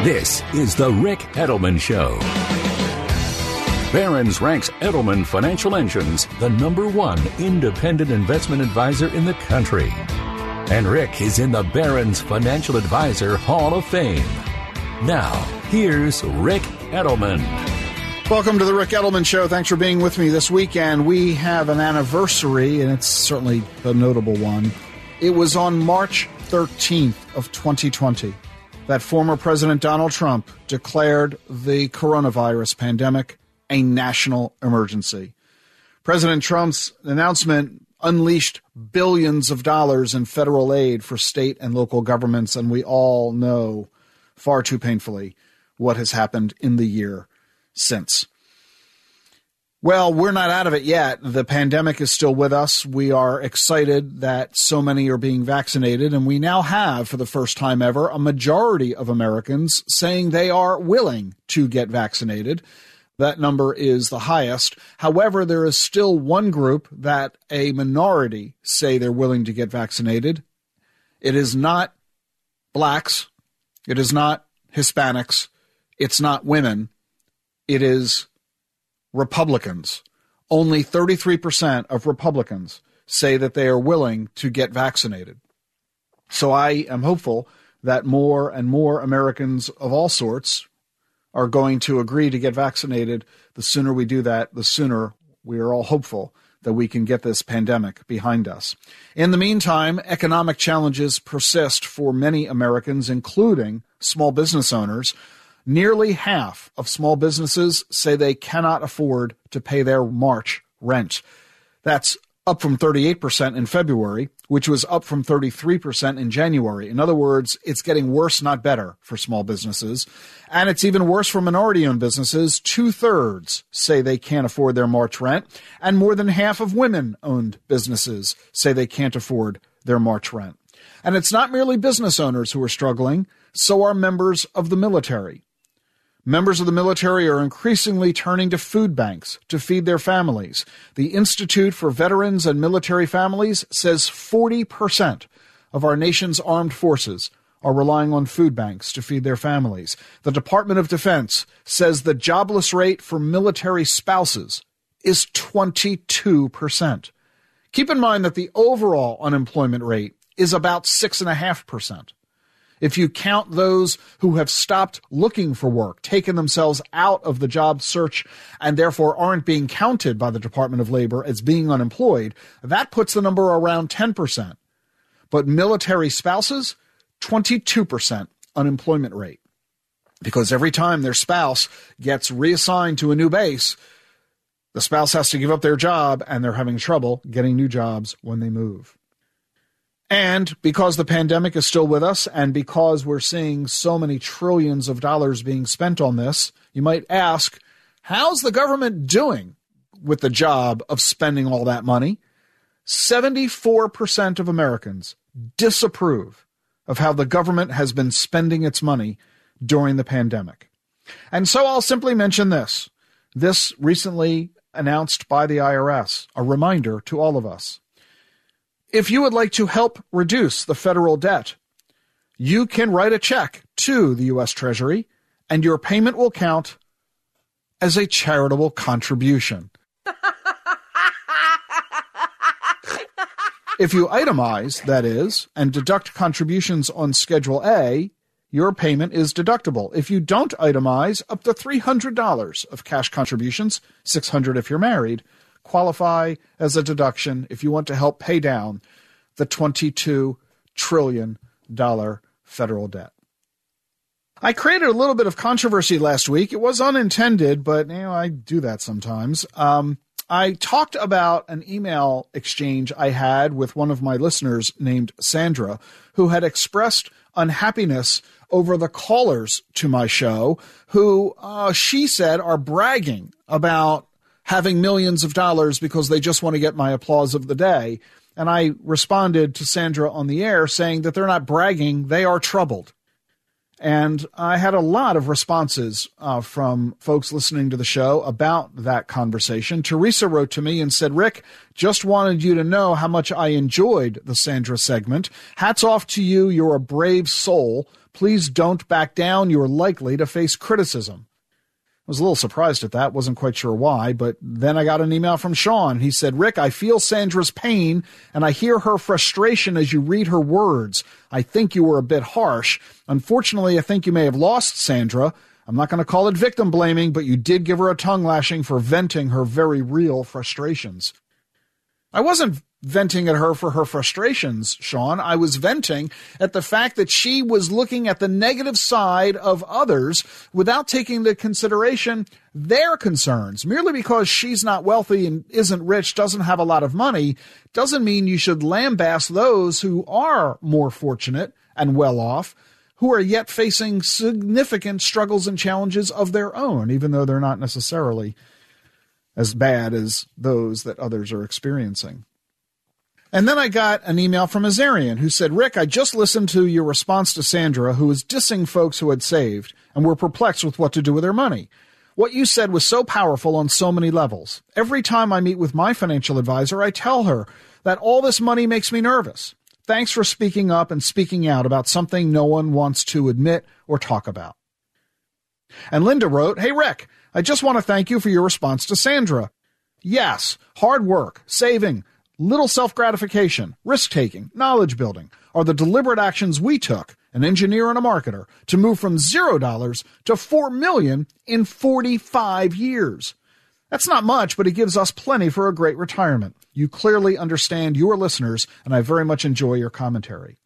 This is The Ric Edelman Show. Barron's ranks Edelman Financial Engines the number one independent investment advisor in the country. And Ric is in the Barron's Financial Advisor Hall of Fame. Now, here's Ric Edelman. Welcome to the Ric Edelman Show. Thanks for being with me this weekend. We have an anniversary, and it's certainly a notable one. It was on March 13th of 2020 that former President Donald Trump declared the coronavirus pandemic a national emergency. President Trump's announcement unleashed billions of dollars in federal aid for state and local governments, and we all know far too painfully what has happened in the year since. Well, we're not out of it yet. The pandemic is still with us. We are excited that so many are being vaccinated, and we now have, for the first time ever, a majority of Americans saying they are willing to get vaccinated. That number is the highest. However, there is still one group that a minority say they're willing to get vaccinated. It is not blacks. It is not Hispanics. It's not women. It is Republicans. Only 33% of Republicans say that they are willing to get vaccinated. So I am hopeful that more and more Americans of all sorts are going to agree to get vaccinated. The sooner we do that, the sooner we are all hopeful that we can get this pandemic behind us. In the meantime, economic challenges persist for many Americans, including small business owners Nearly half of small businesses say they cannot afford to pay their March rent. That's up from 38% in February, which was up from 33% in January. In other words, it's getting worse, not better for small businesses. And it's even worse for minority owned businesses. Two thirds say they can't afford their March rent, and more than half of women owned businesses say they can't afford their March rent. And it's not merely business owners who are struggling, so are members of the military. Members of the military are increasingly turning to food banks to feed their families. The Institute for Veterans and Military Families says 40% of our nation's armed forces are relying on food banks to feed their families. The Department of Defense says the jobless rate for military spouses is 22%. Keep in mind that the overall unemployment rate is about 6.5%. If you count those who have stopped looking for work, taken themselves out of the job search, and therefore aren't being counted by the Department of Labor as being unemployed, that puts the number around 10%. But military spouses, 22% unemployment rate. Because every time their spouse gets reassigned to a new base, the spouse has to give up their job and they're having trouble getting new jobs when they move. And because the pandemic is still with us, and because we're seeing so many trillions of dollars being spent on this, you might ask, how's the government doing with the job of spending all that money? 74% of Americans disapprove of how the government has been spending its money during the pandemic. And so I'll simply mention this. This recently announced by the IRS, a reminder to all of us. If you would like to help reduce the federal debt, you can write a check to the U.S. Treasury and your payment will count as a charitable contribution. if you itemize, that is, and deduct contributions on Schedule A, your payment is deductible. If you don't itemize, up to $300 of cash contributions, 600 if you're married, qualify as a deduction if you want to help pay down the $22 trillion federal debt. I created a little bit of controversy last week. It was unintended, but you know I do that sometimes. Um, I talked about an email exchange I had with one of my listeners named Sandra, who had expressed unhappiness over the callers to my show, who uh, she said are bragging about having millions of dollars because they just want to get my applause of the day. And I responded to Sandra on the air saying that they're not bragging, they are troubled. And I had a lot of responses uh, from folks listening to the show about that conversation. Teresa wrote to me and said, Ric, just wanted you to know how much I enjoyed the Sandra segment. Hats off to you. You're a brave soul. Please don't back down. You're likely to face criticism was a little surprised at that. Wasn't quite sure why, but then I got an email from Sean. He said, Ric, I feel Sandra's pain and I hear her frustration as you read her words. I think you were a bit harsh. Unfortunately, I think you may have lost Sandra. I'm not going to call it victim blaming, but you did give her a tongue lashing for venting her very real frustrations. I wasn't venting at her for her frustrations, Sean. I was venting at the fact that she was looking at the negative side of others without taking into consideration their concerns. Merely because she's not wealthy and isn't rich, doesn't have a lot of money, doesn't mean you should lambaste those who are more fortunate and well off. Who are yet facing significant struggles and challenges of their own, even though they're not necessarily as bad as those that others are experiencing. And then I got an email from Azarian who said, Ric, I just listened to your response to Sandra, who was dissing folks who had saved and were perplexed with what to do with their money. What you said was so powerful on so many levels. Every time I meet with my financial advisor, I tell her that all this money makes me nervous. Thanks for speaking up and speaking out about something no one wants to admit or talk about. And Linda wrote, Hey, Ric, I just want to thank you for your response to Sandra. Yes, hard work, saving, little self gratification, risk taking, knowledge building are the deliberate actions we took, an engineer and a marketer, to move from zero dollars to four million in 45 years. That's not much, but it gives us plenty for a great retirement. You clearly understand your listeners, and I very much enjoy your commentary.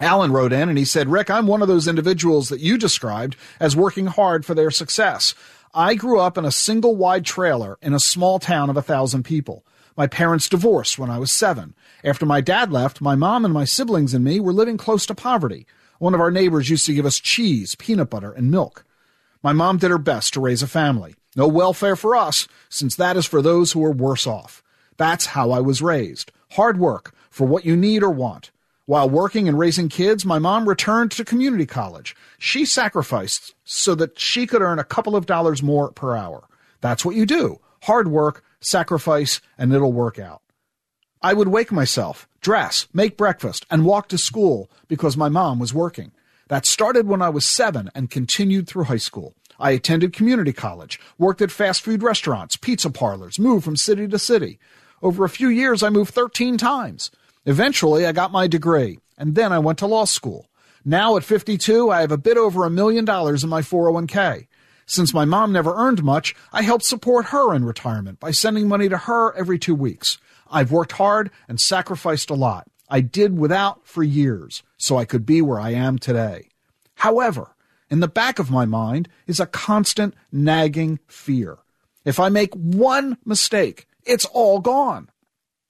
Alan wrote in and he said, Ric, I'm one of those individuals that you described as working hard for their success. I grew up in a single wide trailer in a small town of a thousand people. My parents divorced when I was seven. After my dad left, my mom and my siblings and me were living close to poverty. One of our neighbors used to give us cheese, peanut butter, and milk. My mom did her best to raise a family. No welfare for us, since that is for those who are worse off. That's how I was raised. Hard work for what you need or want. While working and raising kids, my mom returned to community college. She sacrificed so that she could earn a couple of dollars more per hour. That's what you do. Hard work sacrifice, and it'll work out. I would wake myself, dress, make breakfast, and walk to school because my mom was working. That started when I was seven and continued through high school. I attended community college, worked at fast food restaurants, pizza parlors, moved from city to city. Over a few years, I moved 13 times. Eventually, I got my degree, and then I went to law school. Now at 52, I have a bit over a million dollars in my 401k. Since my mom never earned much, I helped support her in retirement by sending money to her every two weeks. I've worked hard and sacrificed a lot. I did without for years so I could be where I am today. However, in the back of my mind is a constant nagging fear. If I make one mistake, it's all gone.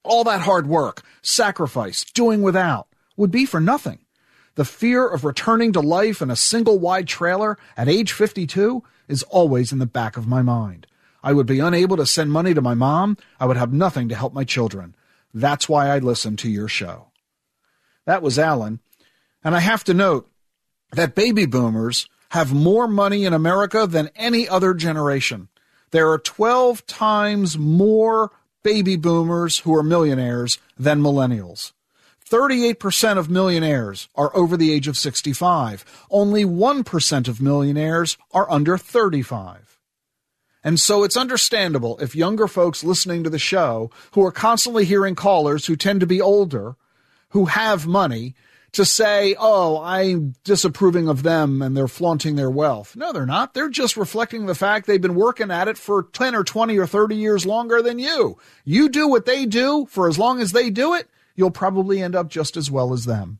All that hard work, sacrifice, doing without would be for nothing. The fear of returning to life in a single wide trailer at age 52 is always in the back of my mind. I would be unable to send money to my mom. I would have nothing to help my children. That's why I listen to your show. That was Alan. And I have to note that baby boomers have more money in America than any other generation. There are 12 times more baby boomers who are millionaires than millennials. 38% of millionaires are over the age of 65. Only 1% of millionaires are under 35. And so it's understandable if younger folks listening to the show who are constantly hearing callers who tend to be older, who have money, to say, oh, I'm disapproving of them and they're flaunting their wealth. No, they're not. They're just reflecting the fact they've been working at it for 10 or 20 or 30 years longer than you. You do what they do for as long as they do it, you'll probably end up just as well as them.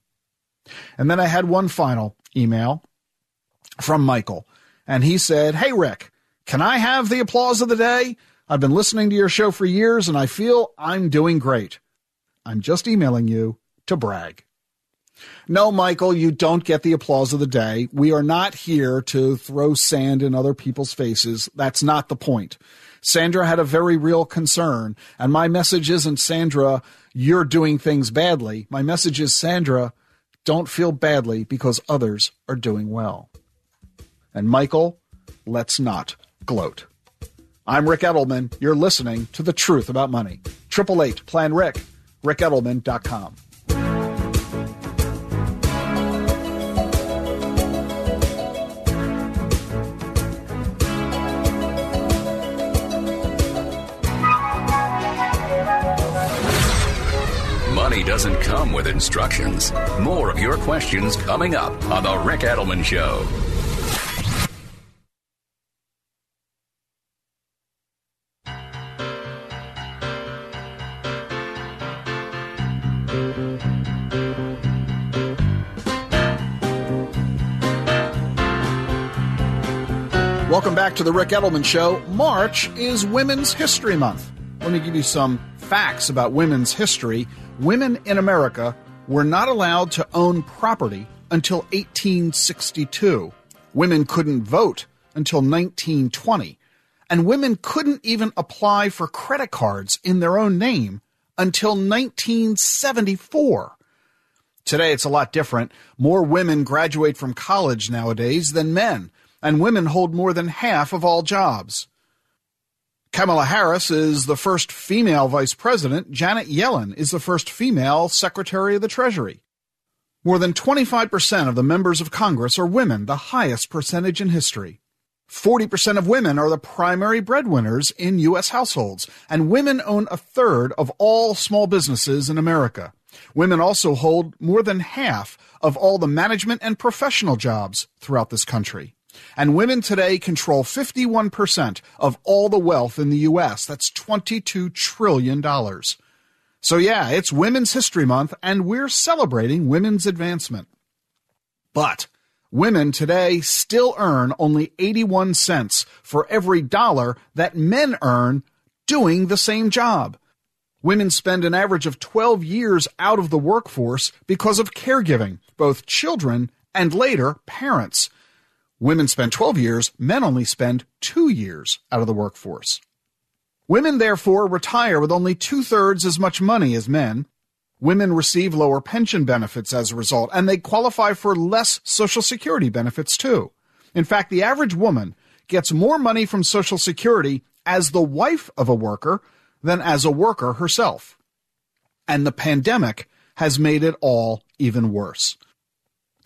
And then I had one final email from Michael, and he said, Hey, Ric, can I have the applause of the day? I've been listening to your show for years and I feel I'm doing great. I'm just emailing you to brag. No, Michael, you don't get the applause of the day. We are not here to throw sand in other people's faces. That's not the point. Sandra had a very real concern, and my message isn't Sandra, you're doing things badly. My message is Sandra, don't feel badly because others are doing well. And Michael, let's not gloat. I'm Ric Edelman. You're listening to The Truth About Money. 888 Plan Ric, ricedelman.com. Money doesn't come with instructions. More of your questions coming up on The Ric Edelman Show. Welcome back to the Ric Edelman Show. March is Women's History Month. Let me give you some facts about women's history. Women in America were not allowed to own property until 1862. Women couldn't vote until 1920. And women couldn't even apply for credit cards in their own name until 1974. Today it's a lot different. More women graduate from college nowadays than men and women hold more than half of all jobs. Kamala Harris is the first female vice president. Janet Yellen is the first female secretary of the Treasury. More than 25% of the members of Congress are women, the highest percentage in history. 40% of women are the primary breadwinners in U.S. households, and women own a third of all small businesses in America. Women also hold more than half of all the management and professional jobs throughout this country. And women today control 51% of all the wealth in the U.S. That's $22 trillion. So, yeah, it's Women's History Month, and we're celebrating women's advancement. But women today still earn only 81 cents for every dollar that men earn doing the same job. Women spend an average of 12 years out of the workforce because of caregiving, both children and later parents. Women spend 12 years, men only spend two years out of the workforce. Women therefore retire with only two thirds as much money as men. Women receive lower pension benefits as a result, and they qualify for less Social Security benefits too. In fact, the average woman gets more money from Social Security as the wife of a worker than as a worker herself. And the pandemic has made it all even worse.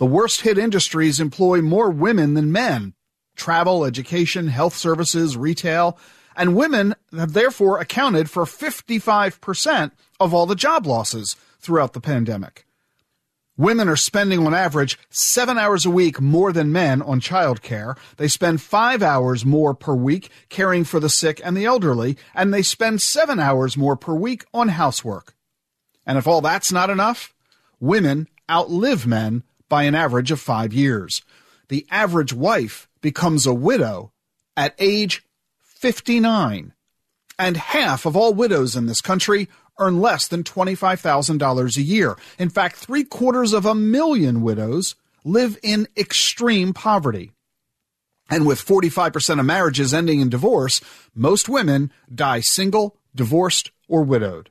The worst hit industries employ more women than men travel, education, health services, retail, and women have therefore accounted for 55% of all the job losses throughout the pandemic. Women are spending on average seven hours a week more than men on childcare. They spend five hours more per week caring for the sick and the elderly, and they spend seven hours more per week on housework. And if all that's not enough, women outlive men by an average of five years. The average wife becomes a widow at age 59. And half of all widows in this country earn less than $25,000 a year. In fact, three quarters of a million widows live in extreme poverty. And with 45% of marriages ending in divorce, most women die single, divorced, or widowed.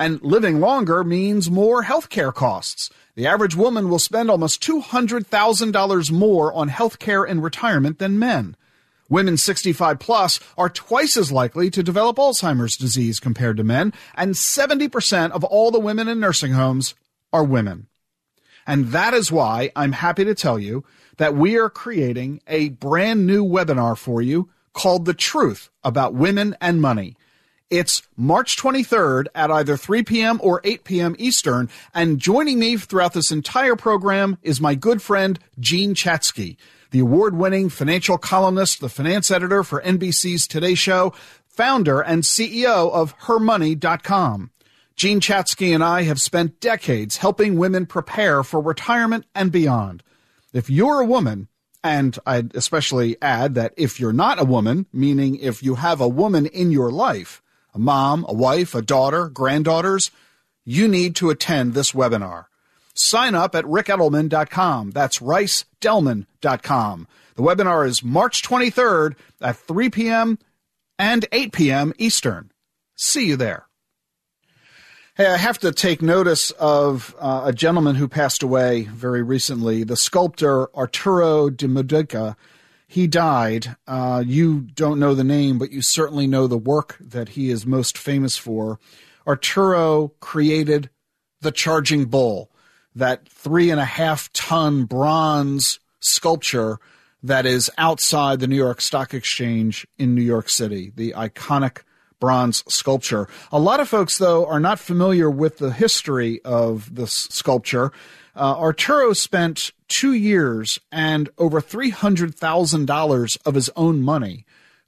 And living longer means more health care costs. The average woman will spend almost $200,000 more on health care and retirement than men. Women 65 plus are twice as likely to develop Alzheimer's disease compared to men, and 70% of all the women in nursing homes are women. And that is why I'm happy to tell you that we are creating a brand new webinar for you called The Truth About Women and Money. It's March 23rd at either 3 p.m. or 8 p.m. Eastern. And joining me throughout this entire program is my good friend, Jean Chatzky, the award winning financial columnist, the finance editor for NBC's Today Show, founder and CEO of HerMoney.com. Jean Chatzky and I have spent decades helping women prepare for retirement and beyond. If you're a woman And I'd especially add that if you're not a woman, meaning if you have a woman in your life, a mom, a wife, a daughter, granddaughters, you need to attend this webinar. Sign up at ricedelman.com. That's ricedelman.com. The webinar is March 23rd at 3 p.m. and 8 p.m. Eastern. See you there. Hey, I have to take notice of uh, a gentleman who passed away very recently, the sculptor Arturo Di Modica. He died. Uh, you don't know the name, but you certainly know the work that he is most famous for. Arturo created the Charging Bull, that three and a half ton bronze sculpture that is outside the New York Stock Exchange in New York City, the iconic bronze sculpture. A lot of folks, though, are not familiar with the history of this sculpture. Uh, Arturo spent two years and over $300,000 of his own money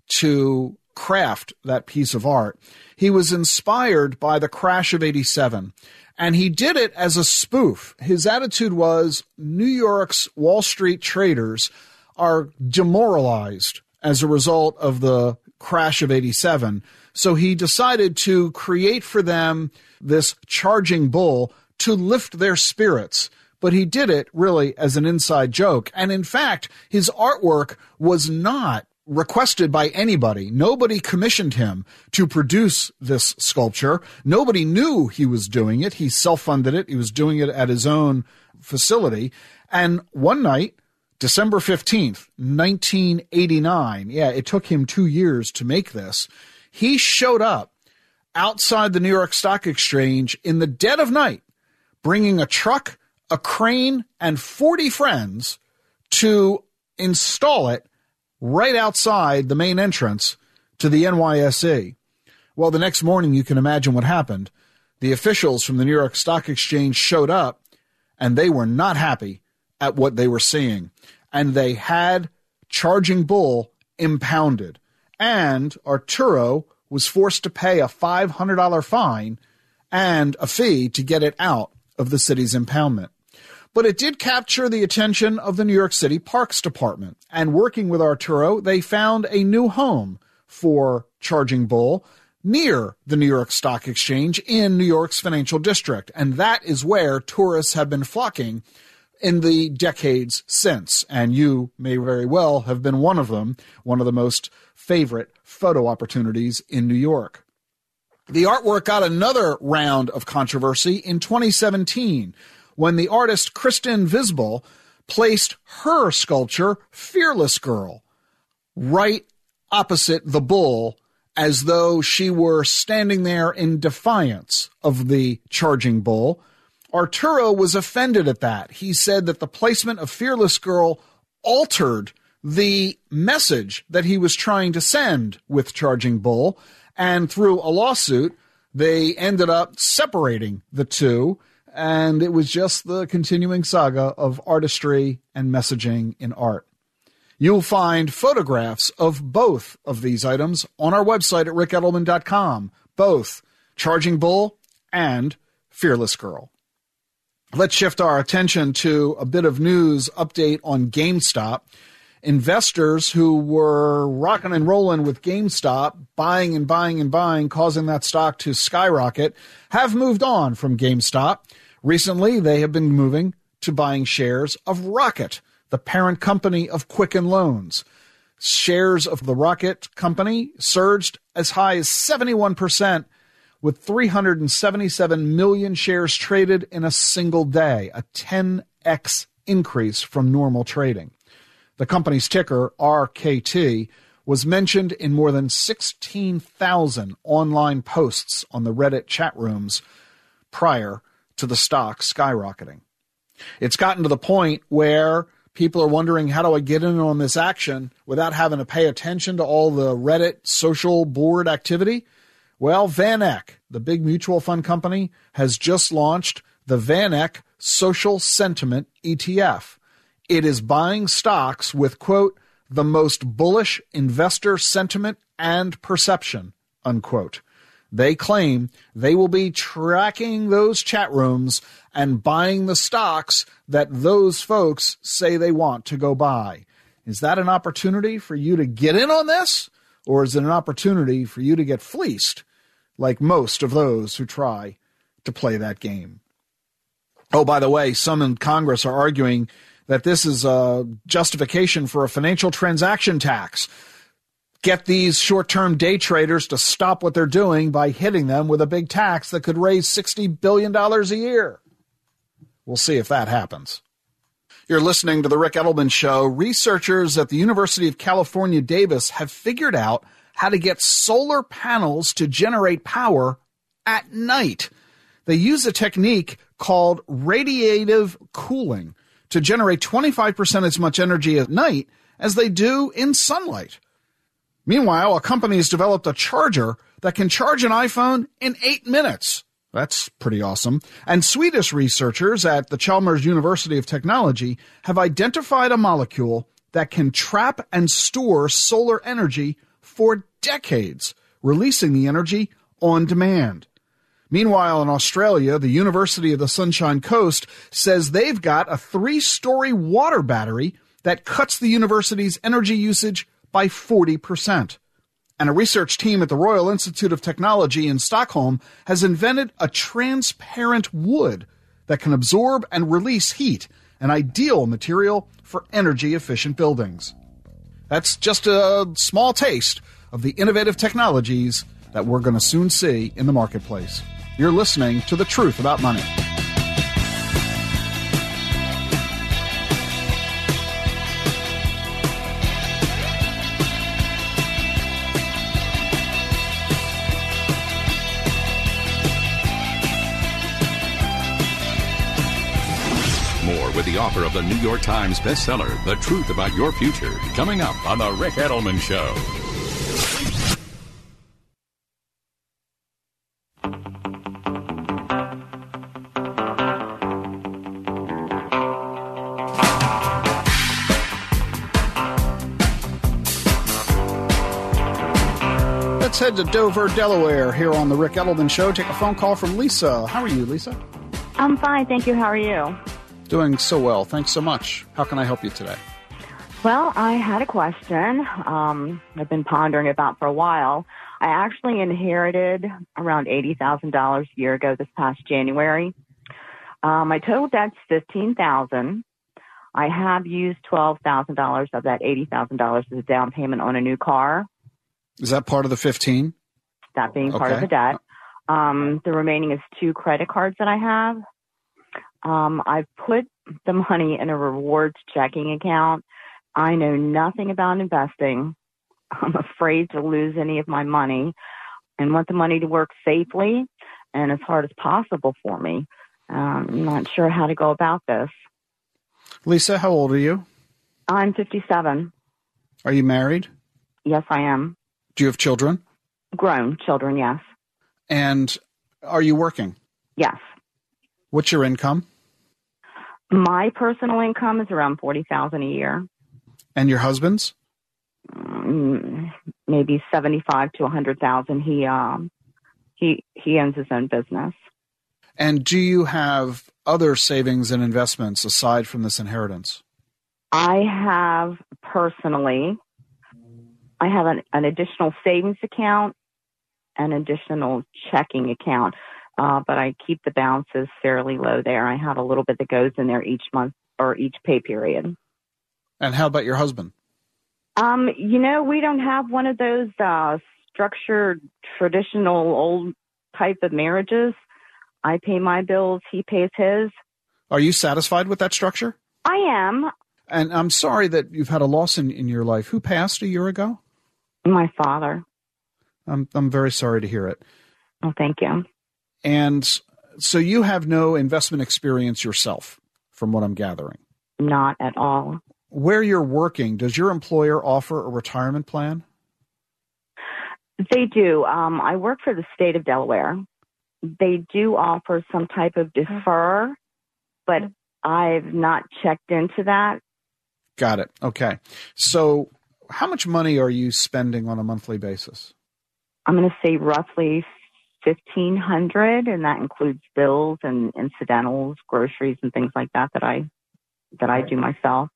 to craft that piece of art. He was inspired by the crash of 87 and he did it as a spoof. His attitude was New York's Wall Street traders are demoralized as a result of the crash of 87. So he decided to create for them this charging bull to lift their spirits. But he did it really as an inside joke. And in fact, his artwork was not requested by anybody. Nobody commissioned him to produce this sculpture. Nobody knew he was doing it. He self funded it. He was doing it at his own facility. And one night, December 15th, 1989, yeah, it took him two years to make this. He showed up outside the New York Stock Exchange in the dead of night, bringing a truck, a crane, and 40 friends to install it right outside the main entrance to the NYSE. Well, the next morning, you can imagine what happened. The officials from the New York Stock Exchange showed up, and they were not happy at what they were seeing. And they had Charging Bull impounded and Arturo was forced to pay a $500 fine and a fee to get it out of the city's impoundment. But it did capture the attention of the New York City Parks Department. And working with Arturo, they found a new home for Charging Bull near the New York Stock Exchange in New York's financial district. And that is where tourists have been flocking in the decades since. And you may very well have been one of them, one of the most favorite photo opportunities in New York. The artwork got another round of controversy in 2017 when the artist Kristen Visbal placed her sculpture, Fearless Girl, right opposite the bull as though she were standing there in defiance of the charging bull. Arturo was offended at that. He said that the placement of Fearless Girl altered the message that he was trying to send with Charging Bull. And through a lawsuit, they ended up separating the two. And it was just the continuing saga of artistry and messaging in art. You'll find photographs of both of these items on our website at ricedelman.com, both Charging Bull and Fearless Girl. Let's shift our attention to a bit of news update on GameStop investors who were rocking and rolling with GameStop, buying and buying and buying, causing that stock to skyrocket, have moved on from GameStop. Recently, they have been moving to buying shares of Rocket, the parent company of Quicken Loans. Shares of the Rocket company surged as high as 71%, with 377 million shares traded in a single day, a 10x increase from normal trading. The company's ticker, RKT, was mentioned in more than 16,000 online posts on the Reddit chat rooms prior to the stock skyrocketing. It's gotten to the point where people are wondering how do I get in on this action without having to pay attention to all the Reddit social board activity? Well, VanEck, the big mutual fund company, has just launched the VanEck Social Sentiment ETF. It is buying stocks with, quote, the most bullish investor sentiment and perception, unquote. They claim they will be tracking those chat rooms and buying the stocks that those folks say they want to go buy. Is that an opportunity for you to get in on this? Or is it an opportunity for you to get fleeced like most of those who try to play that game? Oh, by the way, some in Congress are arguing that this is a justification for a financial transaction tax. Get these short term day traders to stop what they're doing by hitting them with a big tax that could raise $60 billion a year. We'll see if that happens. You're listening to The Ric Edelman Show. Researchers at the University of California, Davis have figured out how to get solar panels to generate power at night. They use a technique called radiative cooling to generate 25% as much energy at night as they do in sunlight. Meanwhile, a company has developed a charger that can charge an iPhone in eight minutes. That's pretty awesome. And Swedish researchers at the Chalmers University of Technology have identified a molecule that can trap and store solar energy for decades, releasing the energy on demand. Meanwhile, in Australia, the University of the Sunshine Coast says they've got a three story water battery that cuts the university's energy usage by 40% and a research team at the Royal Institute of Technology in Stockholm has invented a transparent wood that can absorb and release heat, an ideal material for energy efficient buildings. That's just a small taste of the innovative technologies that we're going to soon see in the marketplace. You're listening to The Truth About Money. More with the author of the New York Times bestseller, The Truth About Your Future, coming up on The Ric Edelman Show. To Dover, Delaware, here on The Ric Edelman Show. Take a phone call from Lisa. How are you, Lisa? I'm fine, thank you. How are you? Doing so well. Thanks so much. How can I help you today? Well, I had a question um, I've been pondering about for a while. I actually inherited around $80,000 a year ago this past January. Um, my total debt's 15,000. I have used $12,000 of that $80,000 as a down payment on a new car. Is that part of the 15? That being part okay. of the debt. Um, the remaining is two credit cards that I have. Um, I've put the money in a rewards checking account. I know nothing about investing. I'm afraid to lose any of my money and want the money to work safely and as hard as possible for me. Um, I'm not sure how to go about this. Lisa, how old are you? I'm 57. Are you married? Yes, I am. Do you have children? Grown children, yes. And are you working? Yes. What's your income? My personal income is around forty thousand a year. And your husband's? Mm, maybe seventy-five to a hundred thousand. He um he he owns his own business. And do you have other savings and investments aside from this inheritance? I have personally, I have an, an additional savings account, an additional checking account uh, but I keep the balances fairly low there. I have a little bit that goes in there each month or each pay period. And how about your husband? Um, you know, we don't have one of those uh, structured, traditional, old type of marriages. I pay my bills, he pays his. Are you satisfied with that structure? I am. And I'm sorry that you've had a loss in, in your life. Who passed a year ago? My father. I'm I'm very sorry to hear it. Oh, thank you. And so you have no investment experience yourself, from what I'm gathering. Not at all. Where you're working, does your employer offer a retirement plan? They do. Um, I work for the state of Delaware. They do offer some type of defer, but I've not checked into that. Got it. Okay. So, how much money are you spending on a monthly basis? I'm going to say roughly fifteen hundred, and that includes bills and incidentals, groceries, and things like that that I that I do myself.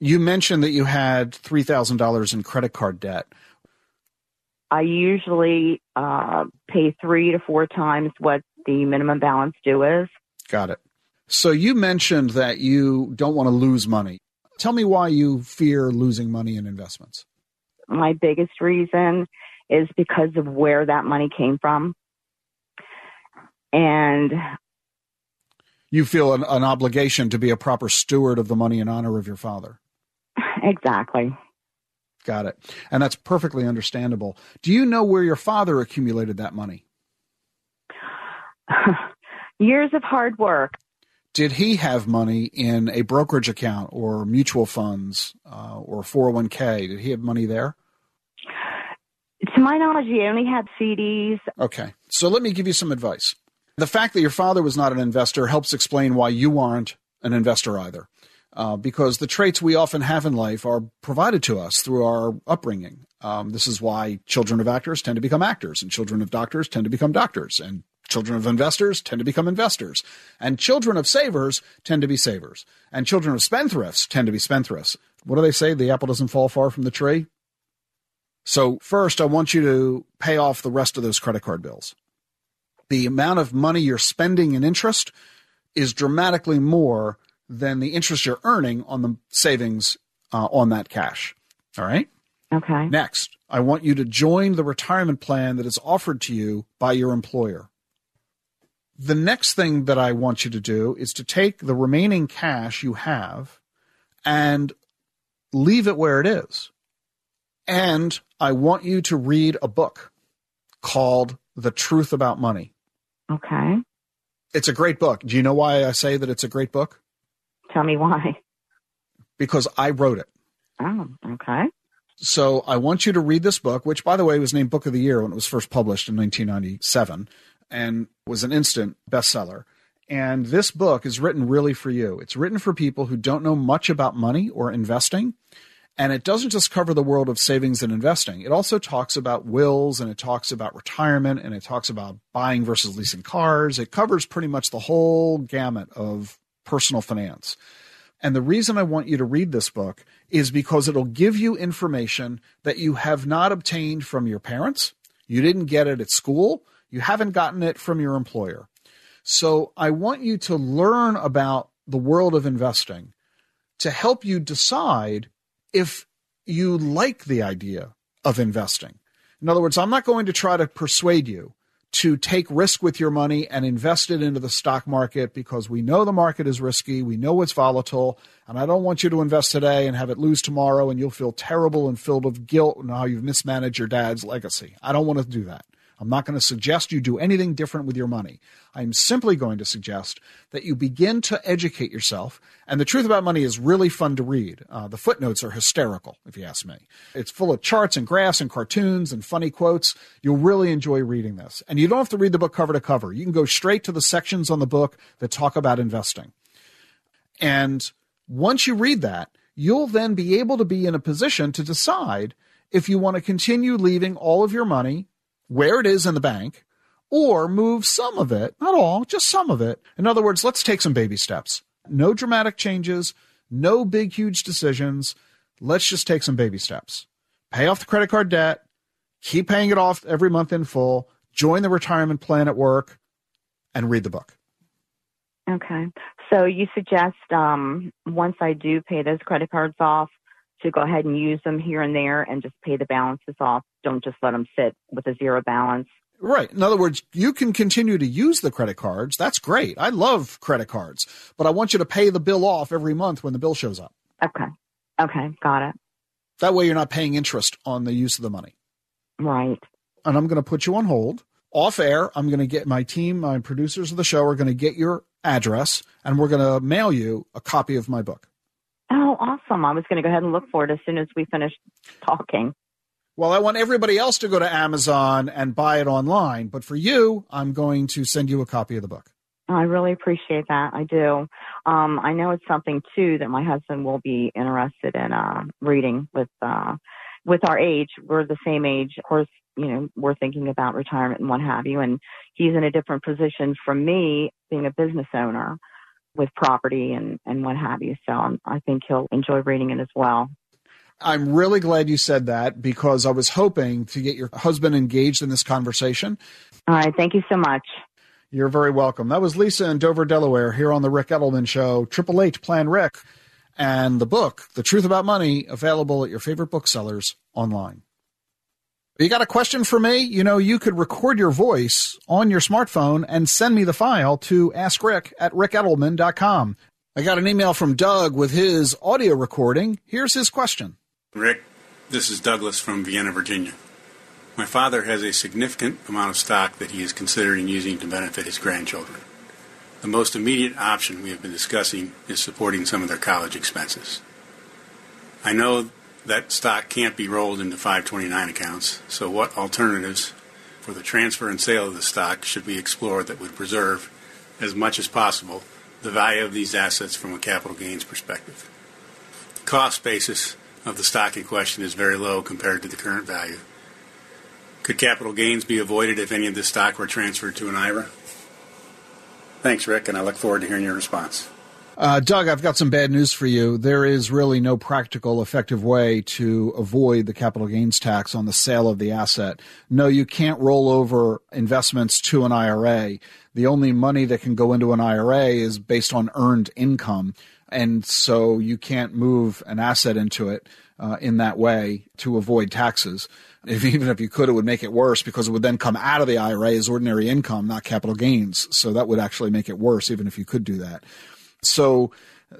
You mentioned that you had $3,000 in credit card debt. I usually uh, pay three to four times what the minimum balance due is. Got it. So you mentioned that you don't want to lose money. Tell me why you fear losing money in investments. My biggest reason is because of where that money came from. And you feel an, an obligation to be a proper steward of the money in honor of your father. Exactly. Got it. And that's perfectly understandable. Do you know where your father accumulated that money? Years of hard work. Did he have money in a brokerage account or mutual funds uh, or 401k? Did he have money there? To my knowledge, he only had CDs. Okay. So let me give you some advice. The fact that your father was not an investor helps explain why you aren't an investor either. Uh, because the traits we often have in life are provided to us through our upbringing. Um, this is why children of actors tend to become actors, and children of doctors tend to become doctors, and children of investors tend to become investors, and children of savers tend to be savers, and children of spendthrifts tend to be spendthrifts. What do they say? The apple doesn't fall far from the tree. So, first, I want you to pay off the rest of those credit card bills. The amount of money you're spending in interest is dramatically more than the interest you're earning on the savings uh, on that cash. All right? Okay. Next, I want you to join the retirement plan that is offered to you by your employer. The next thing that I want you to do is to take the remaining cash you have and leave it where it is. And I want you to read a book called The Truth About Money. Okay. It's a great book. Do you know why I say that it's a great book? Tell me why. Because I wrote it. Oh, okay. So I want you to read this book, which, by the way, was named Book of the Year when it was first published in 1997 and was an instant bestseller. And this book is written really for you. It's written for people who don't know much about money or investing and it doesn't just cover the world of savings and investing. It also talks about wills and it talks about retirement and it talks about buying versus leasing cars. It covers pretty much the whole gamut of personal finance. And the reason I want you to read this book is because it'll give you information that you have not obtained from your parents. You didn't get it at school. You haven't gotten it from your employer. So I want you to learn about the world of investing to help you decide if you like the idea of investing. In other words, I'm not going to try to persuade you to take risk with your money and invest it into the stock market because we know the market is risky, we know it's volatile, and I don't want you to invest today and have it lose tomorrow and you'll feel terrible and filled with guilt and how you've mismanaged your dad's legacy. I don't want to do that. I'm not going to suggest you do anything different with your money. I'm simply going to suggest that you begin to educate yourself. And the truth about money is really fun to read. Uh, the footnotes are hysterical, if you ask me. It's full of charts and graphs and cartoons and funny quotes. You'll really enjoy reading this. And you don't have to read the book cover to cover. You can go straight to the sections on the book that talk about investing. And once you read that, you'll then be able to be in a position to decide if you want to continue leaving all of your money where it is in the bank or move some of it, not all, just some of it. In other words, let's take some baby steps. No dramatic changes, no big, huge decisions. Let's just take some baby steps. Pay off the credit card debt, keep paying it off every month in full, join the retirement plan at work, and read the book. Okay. So you suggest um, once I do pay those credit cards off, to go ahead and use them here and there and just pay the balances off. Don't just let them sit with a zero balance. Right. In other words, you can continue to use the credit cards. That's great. I love credit cards, but I want you to pay the bill off every month when the bill shows up. Okay. Okay. Got it. That way you're not paying interest on the use of the money. Right. And I'm going to put you on hold. Off air, I'm going to get my team, my producers of the show are going to get your address and we're going to mail you a copy of my book. Oh, awesome. I was going to go ahead and look for it as soon as we finish talking. Well, I want everybody else to go to Amazon and buy it online, but for you, I'm going to send you a copy of the book. I really appreciate that. I do. Um, I know it's something too that my husband will be interested in uh, reading. With uh, with our age, we're the same age. Of course, you know we're thinking about retirement and what have you. And he's in a different position from me, being a business owner with property and, and what have you. So I'm, I think he'll enjoy reading it as well. I'm really glad you said that because I was hoping to get your husband engaged in this conversation. All right. Thank you so much. You're very welcome. That was Lisa in Dover, Delaware, here on the Ric Edelman Show. Triple Eight Plan Ric, and the book, The Truth About Money, available at your favorite booksellers online. You got a question for me? You know, you could record your voice on your smartphone and send me the file to askric at ricedelman.com. I got an email from Doug with his audio recording. Here's his question. Ric, this is Douglas from Vienna, Virginia. My father has a significant amount of stock that he is considering using to benefit his grandchildren. The most immediate option we have been discussing is supporting some of their college expenses. I know that stock can't be rolled into 529 accounts, so what alternatives for the transfer and sale of the stock should we explore that would preserve, as much as possible, the value of these assets from a capital gains perspective? The cost basis of the stock in question is very low compared to the current value. Could capital gains be avoided if any of this stock were transferred to an IRA? Thanks, Ric, and I look forward to hearing your response. Uh, Doug, I've got some bad news for you. There is really no practical, effective way to avoid the capital gains tax on the sale of the asset. No, you can't roll over investments to an IRA. The only money that can go into an IRA is based on earned income. And so you can't move an asset into it uh, in that way to avoid taxes. If, even if you could, it would make it worse because it would then come out of the IRA as ordinary income, not capital gains. So that would actually make it worse, even if you could do that. So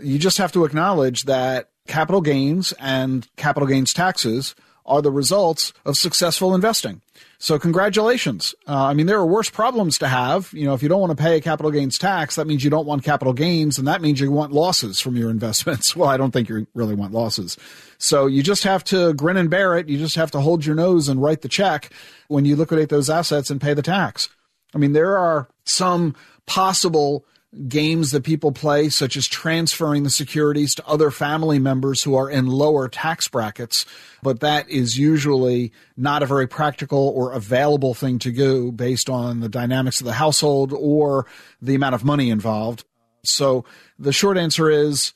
you just have to acknowledge that capital gains and capital gains taxes are the results of successful investing. So congratulations. Uh, I mean, there are worse problems to have. You know, if you don't want to pay a capital gains tax, that means you don't want capital gains, and that means you want losses from your investments. Well, I don't think you really want losses. So you just have to grin and bear it. You just have to hold your nose and write the check when you liquidate those assets and pay the tax. I mean, there are some possible games that people play, such as transferring the securities to other family members who are in lower tax brackets. But that is usually not a very practical or available thing to do based on the dynamics of the household or the amount of money involved. So the short answer is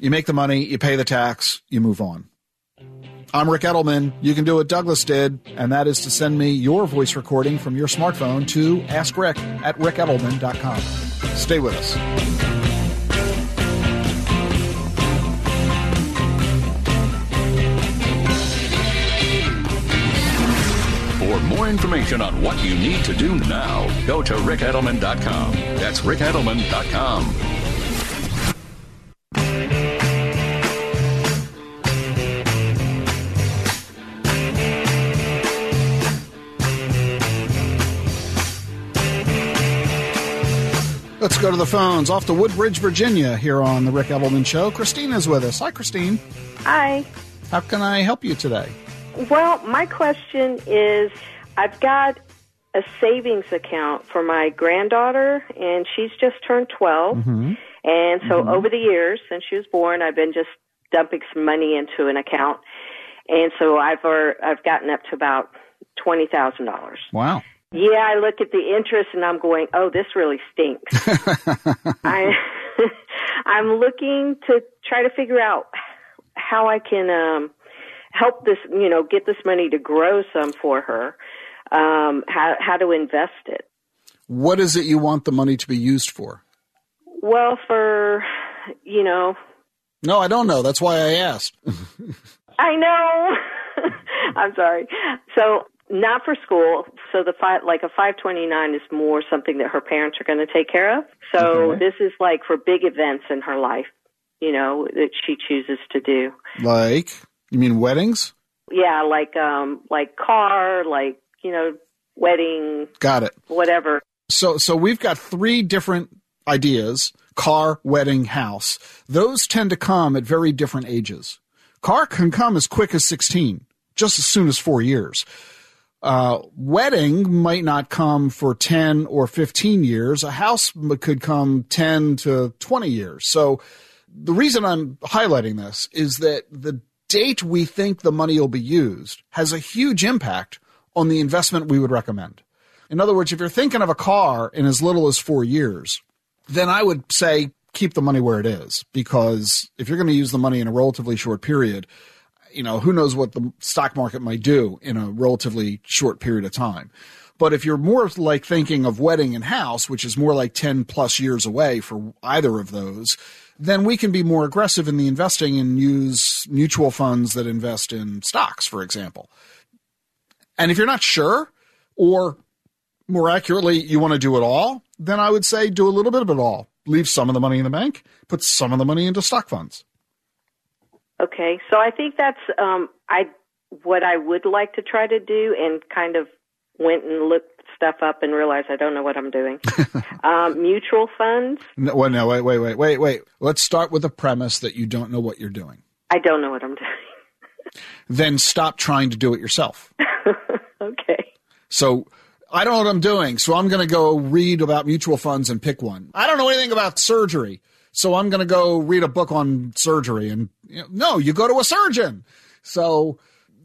you make the money, you pay the tax, you move on. I'm Ric Edelman. You can do what Douglas did, and that is to send me your voice recording from your smartphone to askric at ricedelman.com. Stay with us. For more information on what you need to do now, go to ricedelman.com. That's ricedelman.com. Let's go to the phones. Off to Woodbridge, Virginia, here on the Ric Edelman Show. Christine is with us. Hi, Christine. Hi. How can I help you today? Well, my question is I've got a savings account for my granddaughter, and she's just turned 12. Mm-hmm. And so mm-hmm. over the years, since she was born, I've been just dumping some money into an account. And so I've, I've gotten up to about $20,000. Wow. Yeah, I look at the interest and I'm going, oh, this really stinks. I, I'm looking to try to figure out how I can um, help this, you know, get this money to grow some for her. Um, how how to invest it. What is it you want the money to be used for? Well, for you know. No, I don't know. That's why I asked. I know. I'm sorry. So not for school. So the five, like a 529 is more something that her parents are going to take care of. So okay. this is like for big events in her life, you know, that she chooses to do. Like, you mean weddings? Yeah, like um like car, like, you know, wedding. Got it. Whatever. So so we've got three different ideas, car, wedding, house. Those tend to come at very different ages. Car can come as quick as 16, just as soon as 4 years. Uh, wedding might not come for 10 or 15 years. A house could come 10 to 20 years. So the reason I'm highlighting this is that the date we think the money will be used has a huge impact on the investment we would recommend. In other words, if you're thinking of a car in as little as four years, then I would say keep the money where it is because if you're going to use the money in a relatively short period, you know, who knows what the stock market might do in a relatively short period of time. But if you're more like thinking of wedding and house, which is more like 10 plus years away for either of those, then we can be more aggressive in the investing and use mutual funds that invest in stocks, for example. And if you're not sure, or more accurately, you want to do it all, then I would say do a little bit of it all. Leave some of the money in the bank, put some of the money into stock funds. Okay, so I think that's um, I what I would like to try to do, and kind of went and looked stuff up and realized I don't know what I'm doing. um, mutual funds. No, well, no, wait, wait, wait, wait, wait. Let's start with the premise that you don't know what you're doing. I don't know what I'm doing. then stop trying to do it yourself. okay. So I don't know what I'm doing, so I'm going to go read about mutual funds and pick one. I don't know anything about surgery, so I'm going to go read a book on surgery. And you know, no, you go to a surgeon. So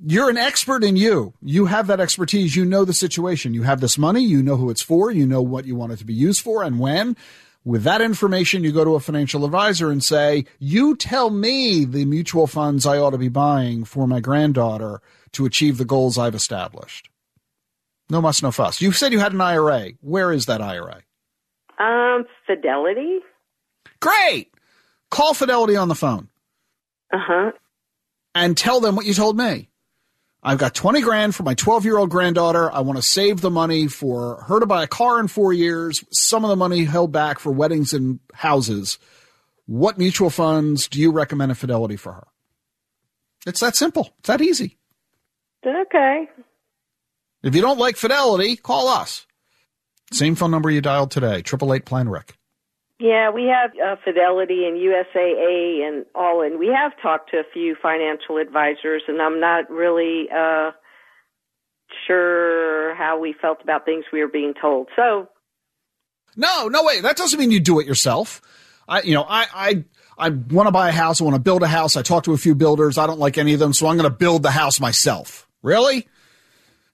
you're an expert in you. You have that expertise. You know the situation. You have this money. You know who it's for. You know what you want it to be used for and when. With that information, you go to a financial advisor and say, You tell me the mutual funds I ought to be buying for my granddaughter to achieve the goals I've established. No muss, no fuss. You said you had an IRA. Where is that IRA? Um, Fidelity. Great. Call Fidelity on the phone. Uh huh. And tell them what you told me. I've got 20 grand for my 12 year old granddaughter. I want to save the money for her to buy a car in four years, some of the money held back for weddings and houses. What mutual funds do you recommend at Fidelity for her? It's that simple. It's that easy. Okay. If you don't like Fidelity, call us. Same phone number you dialed today, 888 Plan Ric. Yeah, we have uh, Fidelity and USAA and all, and we have talked to a few financial advisors, and I'm not really uh, sure how we felt about things we were being told. So, no, no way. That doesn't mean you do it yourself. I, you know, I, I, I want to buy a house. I want to build a house. I talked to a few builders. I don't like any of them, so I'm going to build the house myself. Really?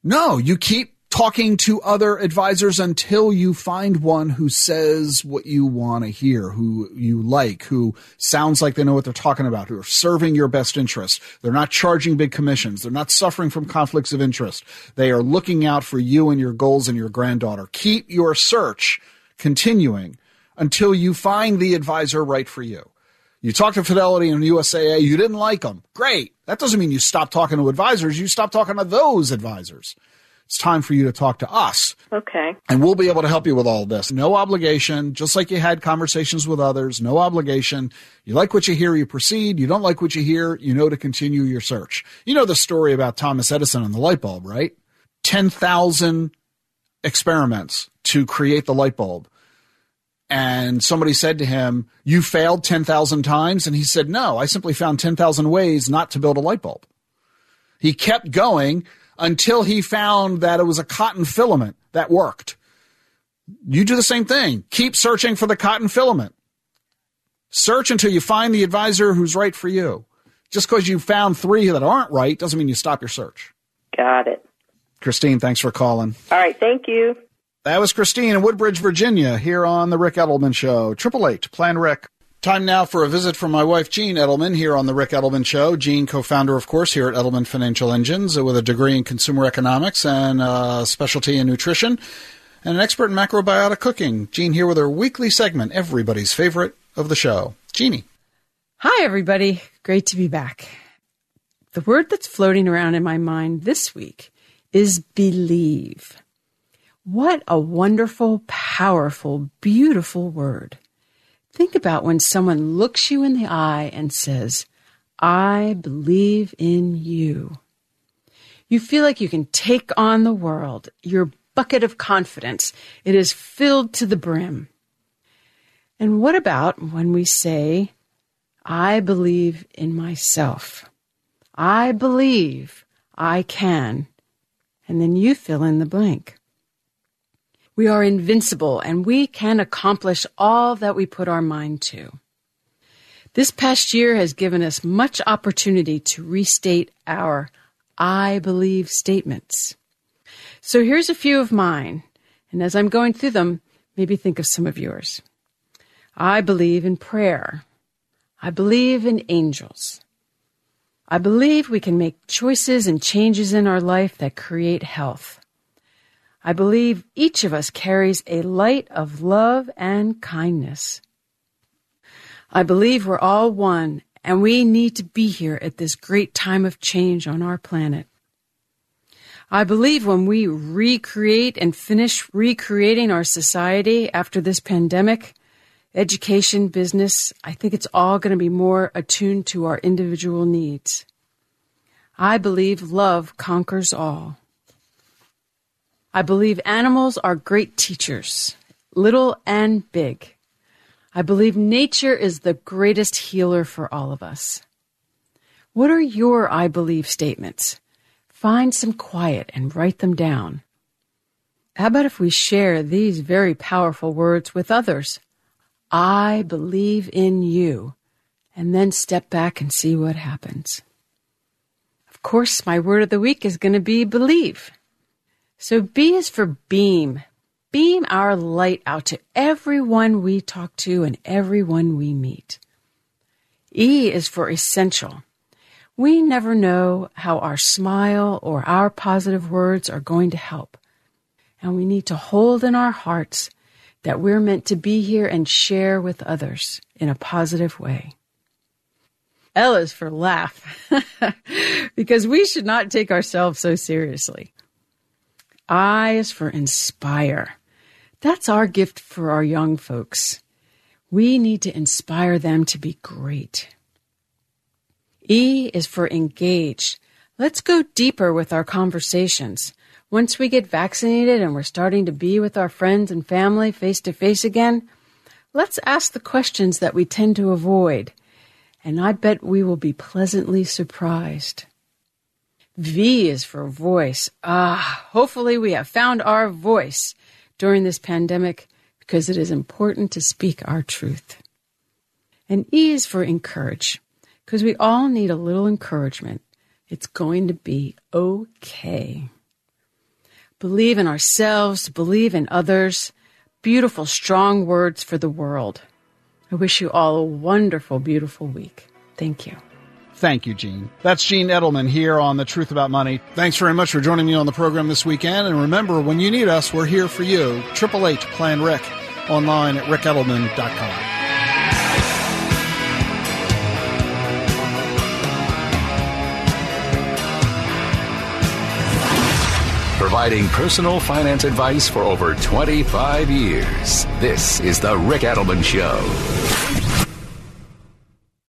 No, you keep talking to other advisors until you find one who says what you want to hear, who you like, who sounds like they know what they're talking about, who are serving your best interest. They're not charging big commissions. They're not suffering from conflicts of interest. They are looking out for you and your goals and your granddaughter. Keep your search continuing until you find the advisor right for you. You talked to Fidelity and USAA, you didn't like them. Great. That doesn't mean you stop talking to advisors. You stop talking to those advisors it's time for you to talk to us. Okay. And we'll be able to help you with all of this. No obligation, just like you had conversations with others, no obligation. You like what you hear, you proceed. You don't like what you hear, you know to continue your search. You know the story about Thomas Edison and the light bulb, right? 10,000 experiments to create the light bulb. And somebody said to him, You failed 10,000 times? And he said, No, I simply found 10,000 ways not to build a light bulb. He kept going until he found that it was a cotton filament that worked. You do the same thing. Keep searching for the cotton filament. Search until you find the advisor who's right for you. Just because you found three that aren't right doesn't mean you stop your search. Got it. Christine, thanks for calling. All right, thank you. That was Christine in Woodbridge, Virginia, here on the Ric Edelman Show. Triple Eight, Plan Ric. Time now for a visit from my wife, Jean Edelman, here on the Ric Edelman Show. Jean, co-founder, of course, here at Edelman Financial Engines, uh, with a degree in consumer economics and a specialty in nutrition, and an expert in macrobiotic cooking. Jean here with her weekly segment, everybody's favorite of the show. Jeannie. Hi, everybody. Great to be back. The word that's floating around in my mind this week is believe. What a wonderful, powerful, beautiful word. Think about when someone looks you in the eye and says, I believe in you. You feel like you can take on the world. Your bucket of confidence, it is filled to the brim. And what about when we say, I believe in myself? I believe I can. And then you fill in the blank. We are invincible and we can accomplish all that we put our mind to. This past year has given us much opportunity to restate our I believe statements. So here's a few of mine, and as I'm going through them, maybe think of some of yours. I believe in prayer. I believe in angels. I believe we can make choices and changes in our life that create health. I believe each of us carries a light of love and kindness. I believe we're all one and we need to be here at this great time of change on our planet. I believe when we recreate and finish recreating our society after this pandemic, education, business, I think it's all going to be more attuned to our individual needs. I believe love conquers all. I believe animals are great teachers, little and big. I believe nature is the greatest healer for all of us. What are your I believe statements? Find some quiet and write them down. How about if we share these very powerful words with others? I believe in you, and then step back and see what happens. Of course, my word of the week is going to be believe. So B is for beam. Beam our light out to everyone we talk to and everyone we meet. E is for essential. We never know how our smile or our positive words are going to help. And we need to hold in our hearts that we're meant to be here and share with others in a positive way. L is for laugh, because we should not take ourselves so seriously. I is for inspire. That's our gift for our young folks. We need to inspire them to be great. E is for engage. Let's go deeper with our conversations. Once we get vaccinated and we're starting to be with our friends and family face to face again, let's ask the questions that we tend to avoid. And I bet we will be pleasantly surprised. V is for voice. Ah, hopefully we have found our voice during this pandemic because it is important to speak our truth. And E is for encourage because we all need a little encouragement. It's going to be okay. Believe in ourselves, believe in others. Beautiful, strong words for the world. I wish you all a wonderful, beautiful week. Thank you. Thank you, Jean. That's Jean Edelman here on The Truth About Money. Thanks very much for joining me on the program this weekend. And remember, when you need us, we're here for you. 888 Plan Ric online at ricedelman.com. providing personal finance advice for over 25 years. This is The Ric Edelman Show.